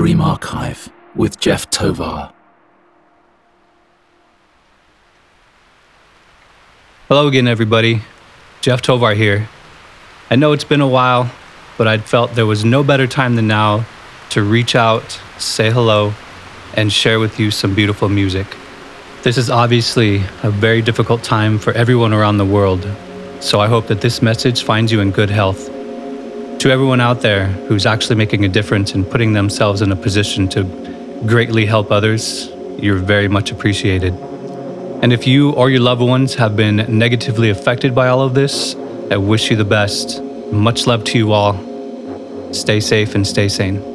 Dream Archive with Jeff Tovar. Hello again, everybody. Jeff Tovar here. I know it's been a while, but I'd felt there was no better time than now to reach out, say hello, and share with you some beautiful music. This is obviously a very difficult time for everyone around the world, so I hope that this message finds you in good health. To everyone out there who's actually making a difference and putting themselves in a position to greatly help others, you're very much appreciated. And if you or your loved ones have been negatively affected by all of this, I wish you the best. Much love to you all. Stay safe and stay sane.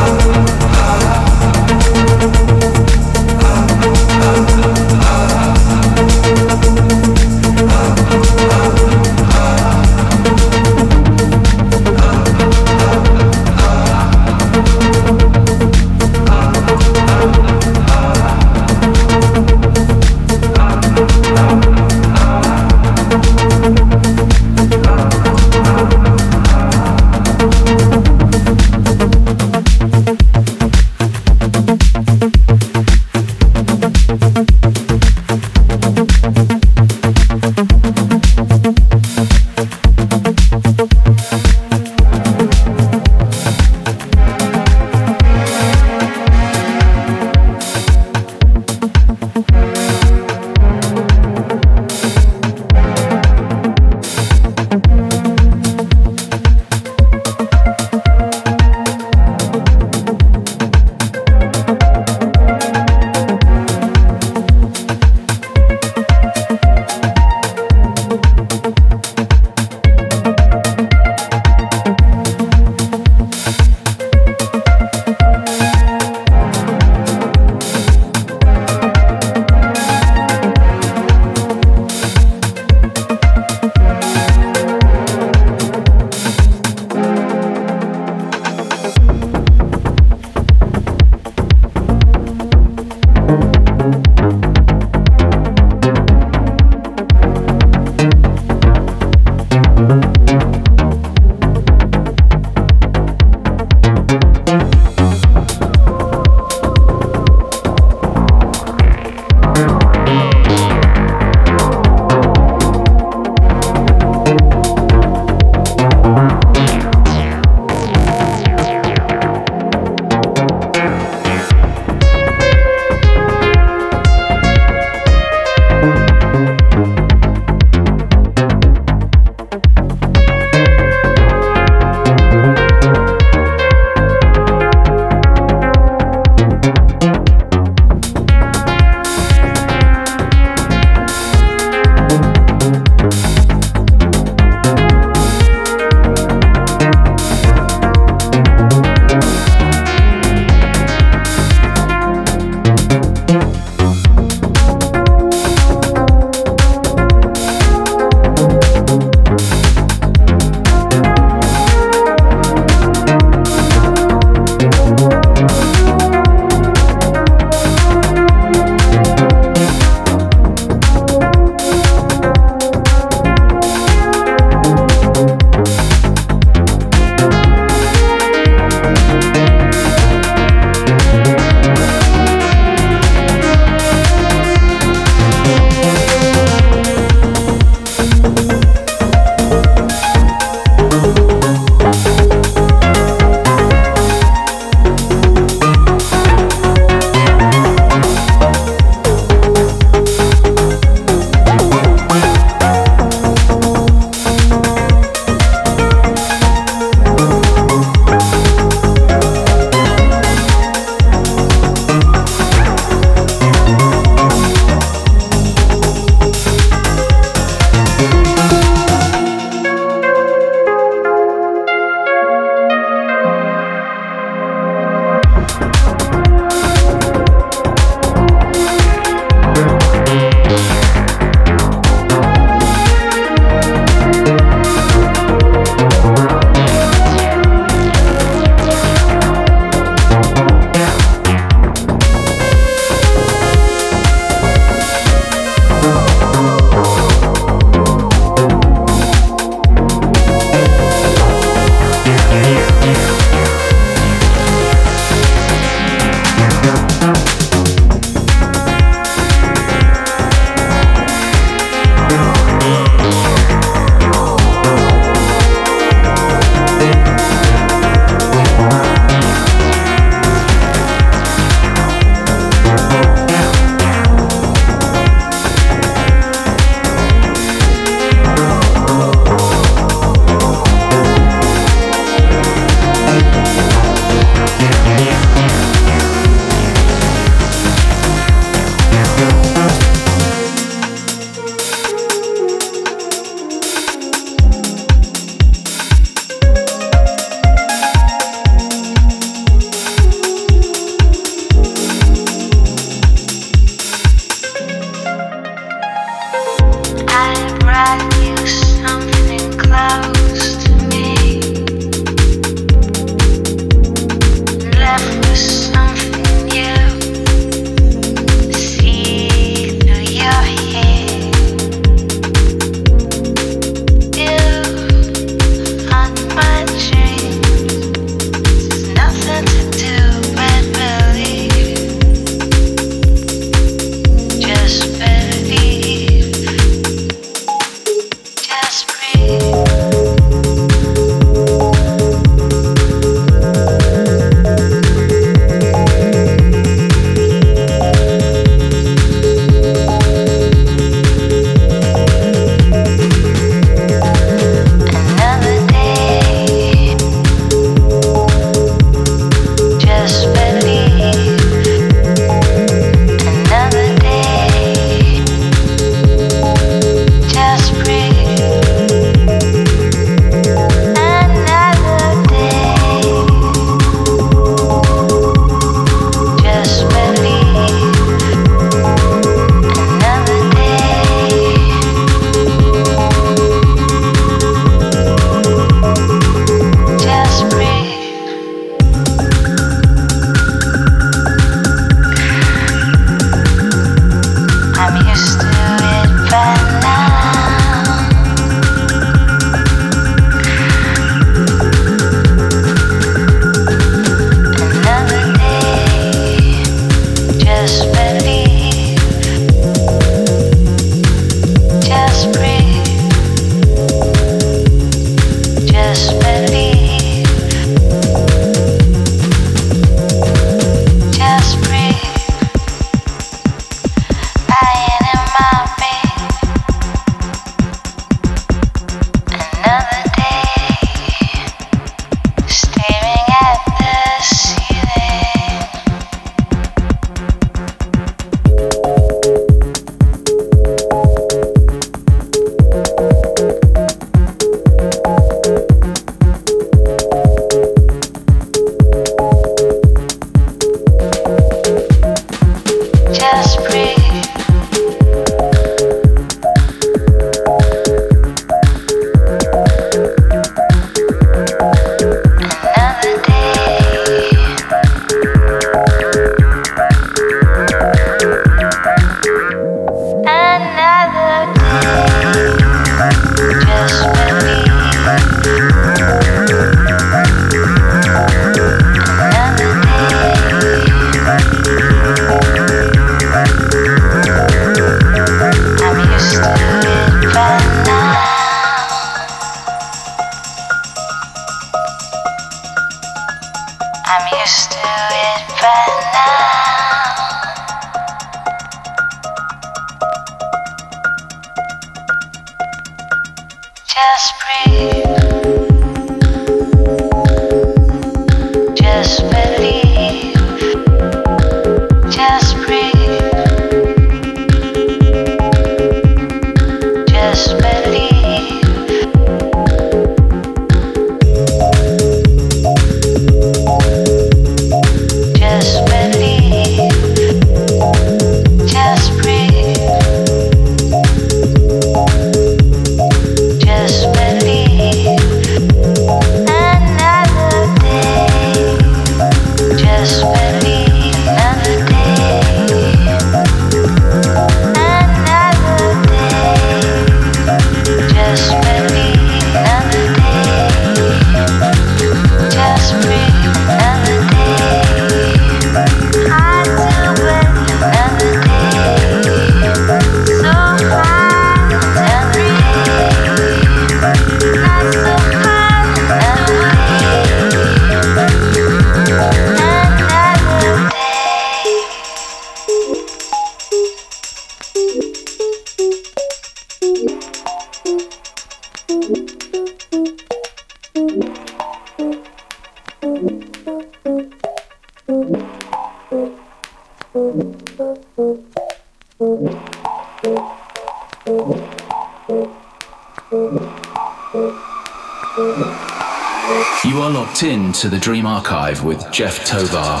To the Dream Archive with Jeff Tovar.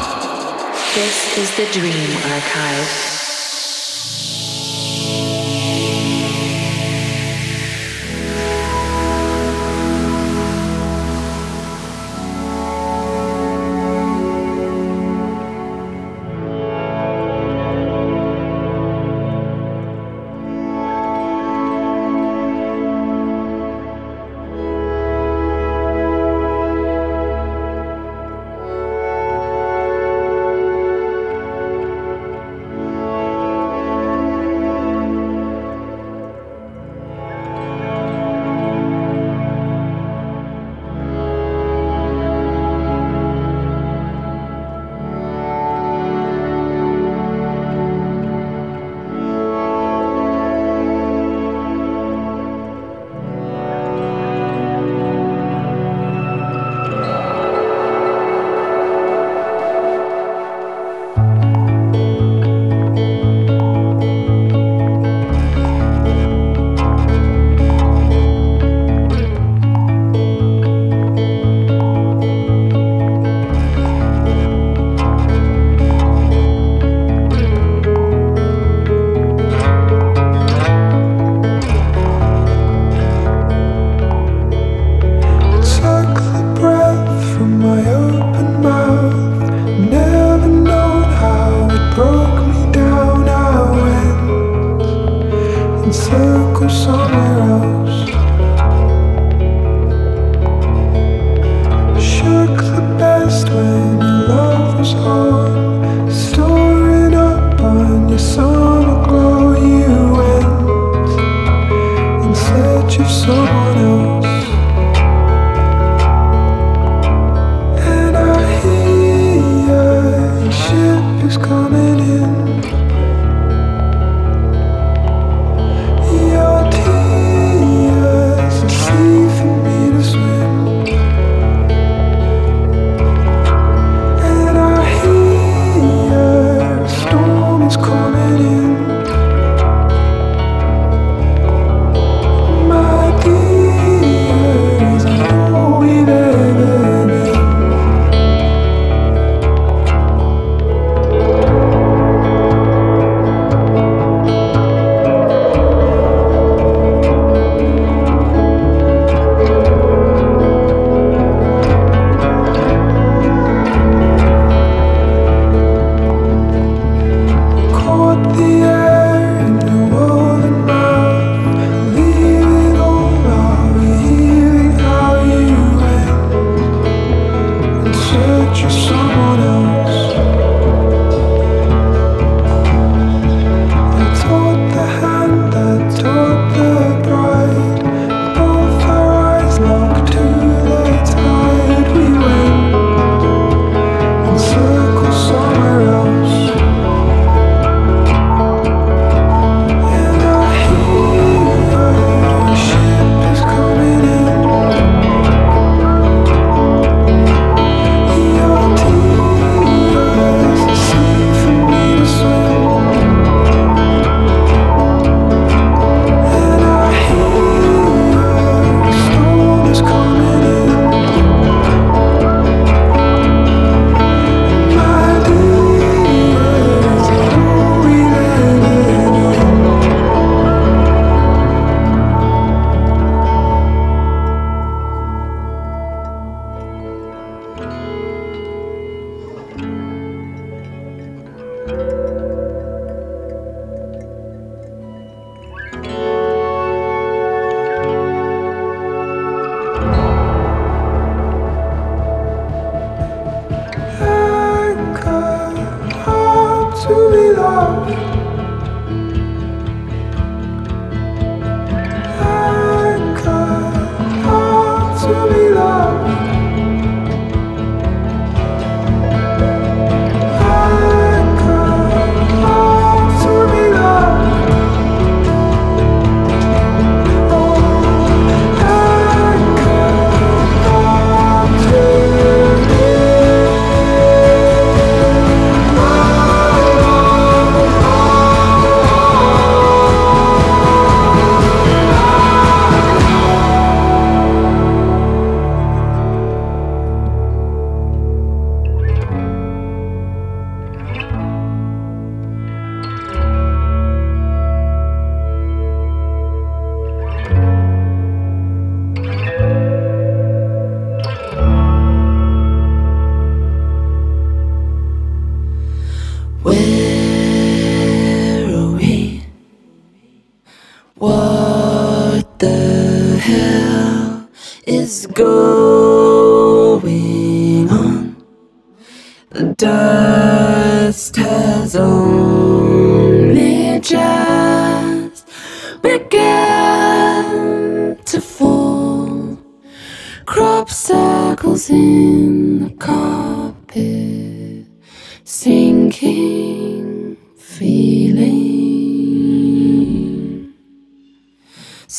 This is the Dream Archive.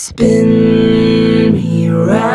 You don't care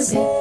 a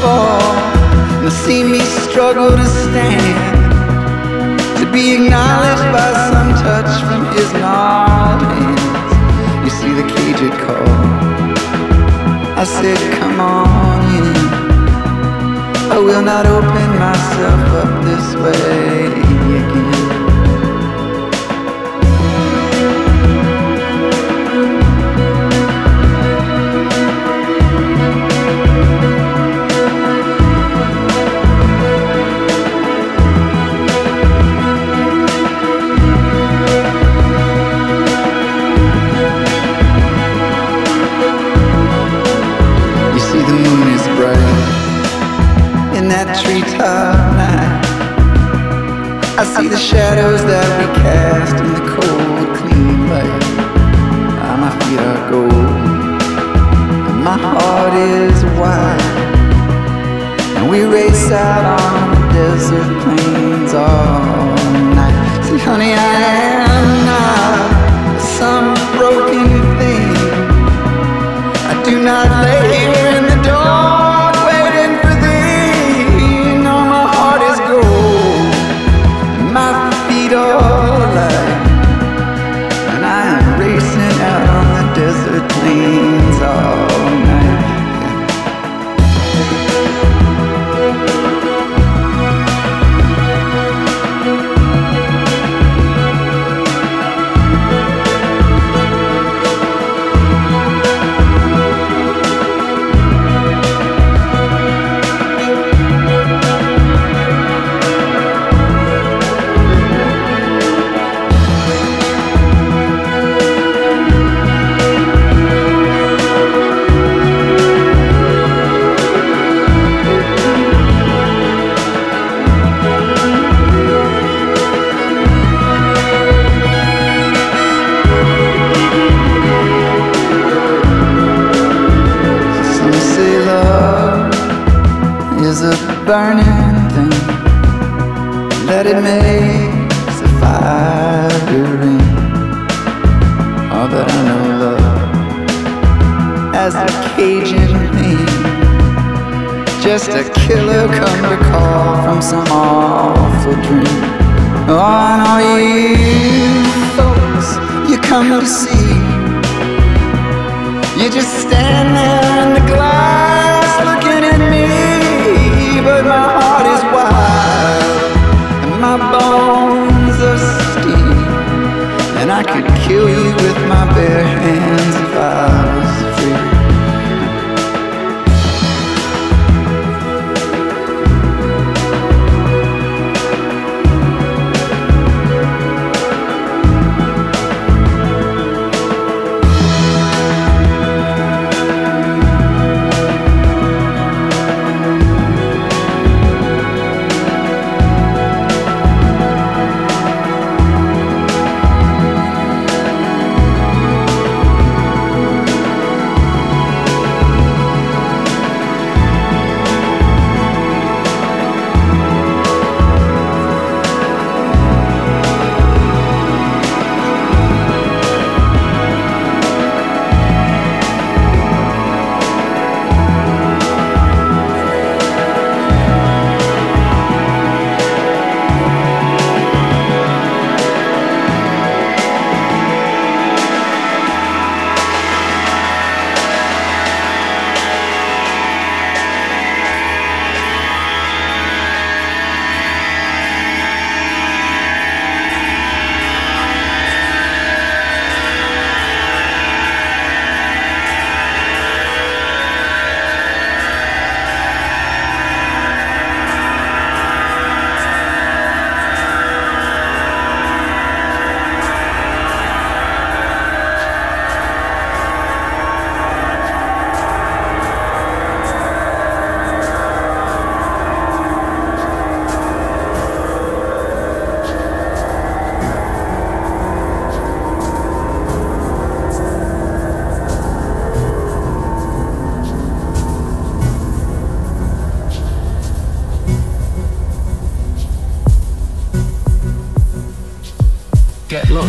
fall and see me struggle to stand, to be acknowledged by some touch from his gnarled hands. You see the cage had. I said, Come on in. I will not open myself up this way again. see the shadows that we cast in the cold, clean light. Ah, my feet are gold, and my heart is wide. And we race out on the desert plains all night. See, honey, I am not some broken thing. I do not lay here in the dark.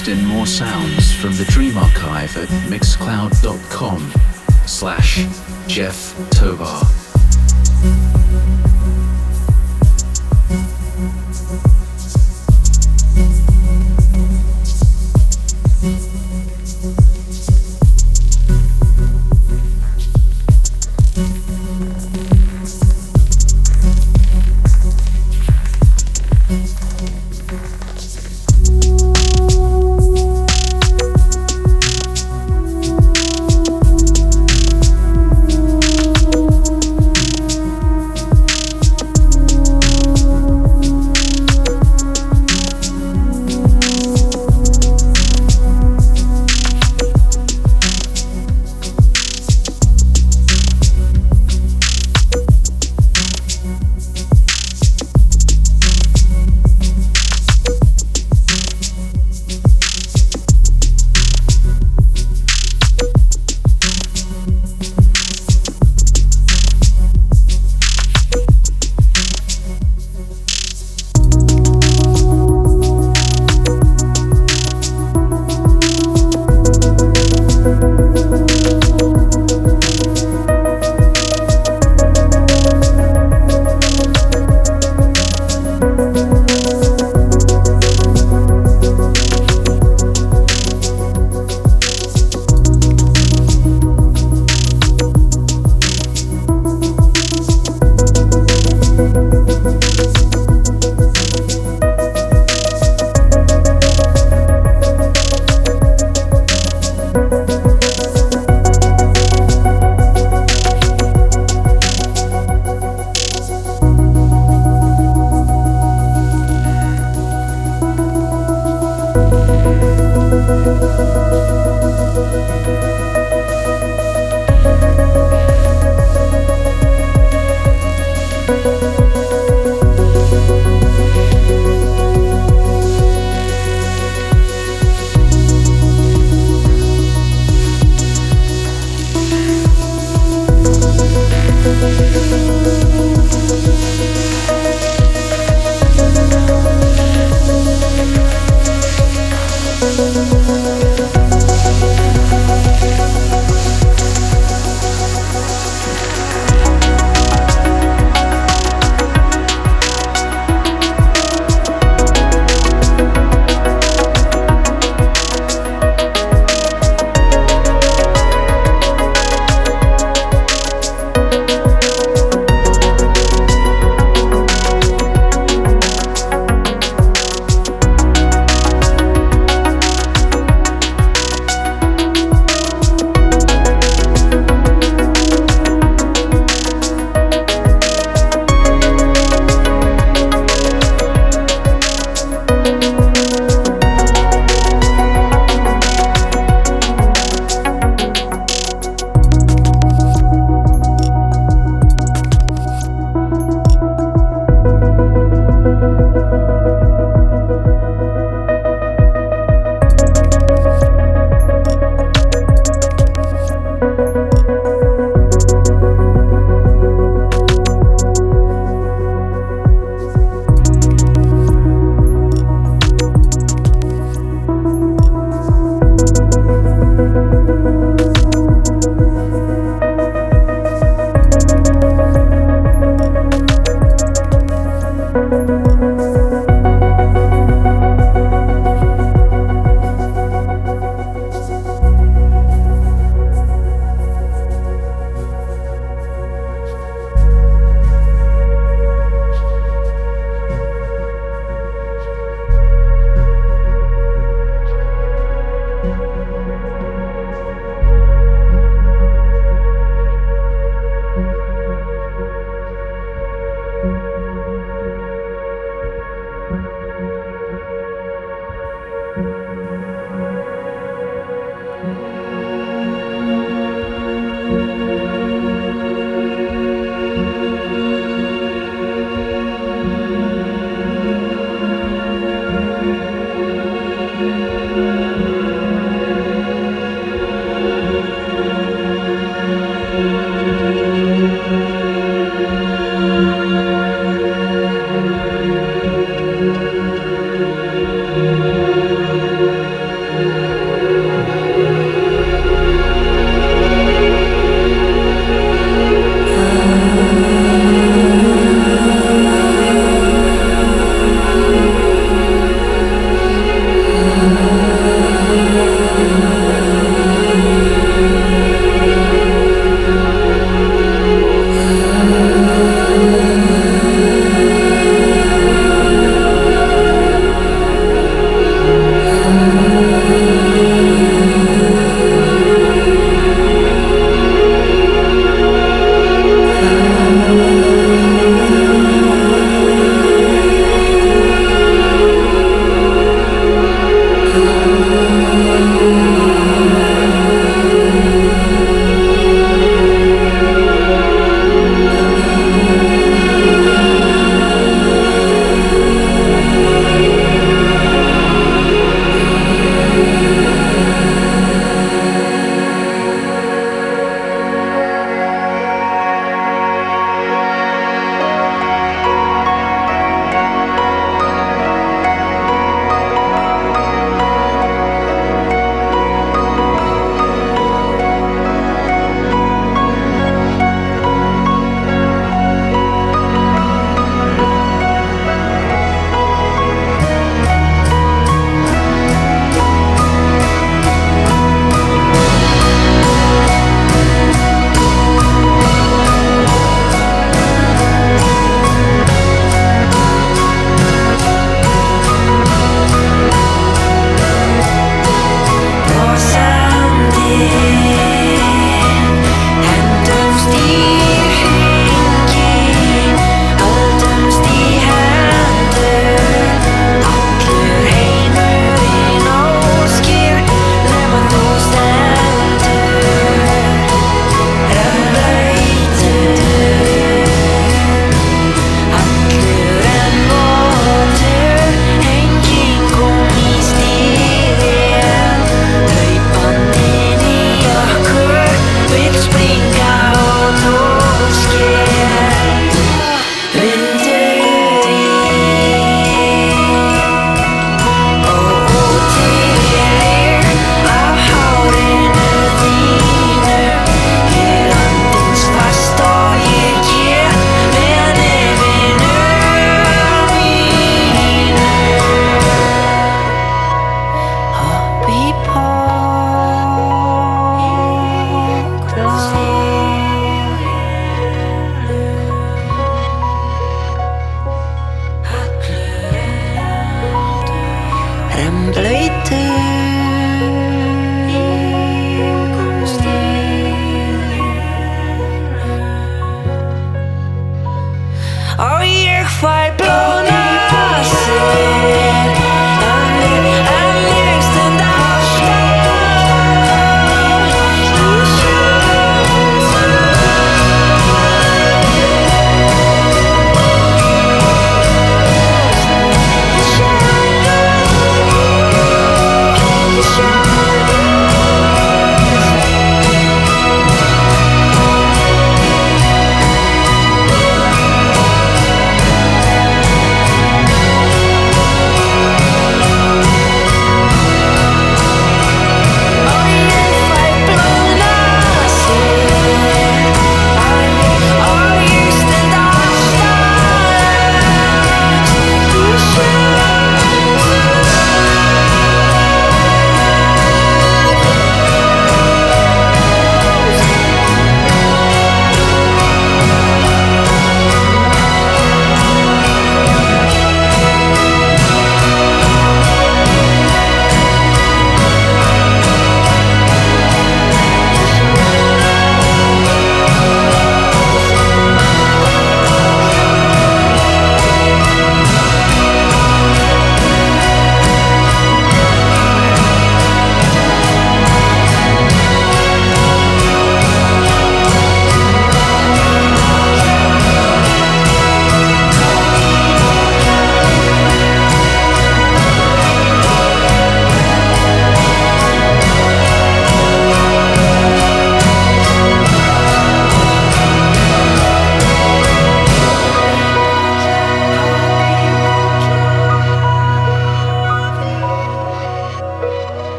Lost in more sounds from the Dream Archive at mixcloud.com slash Jeff Tovar.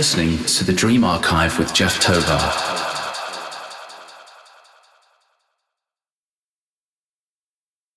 Listening to the Dream Archive with Jeff Tovar.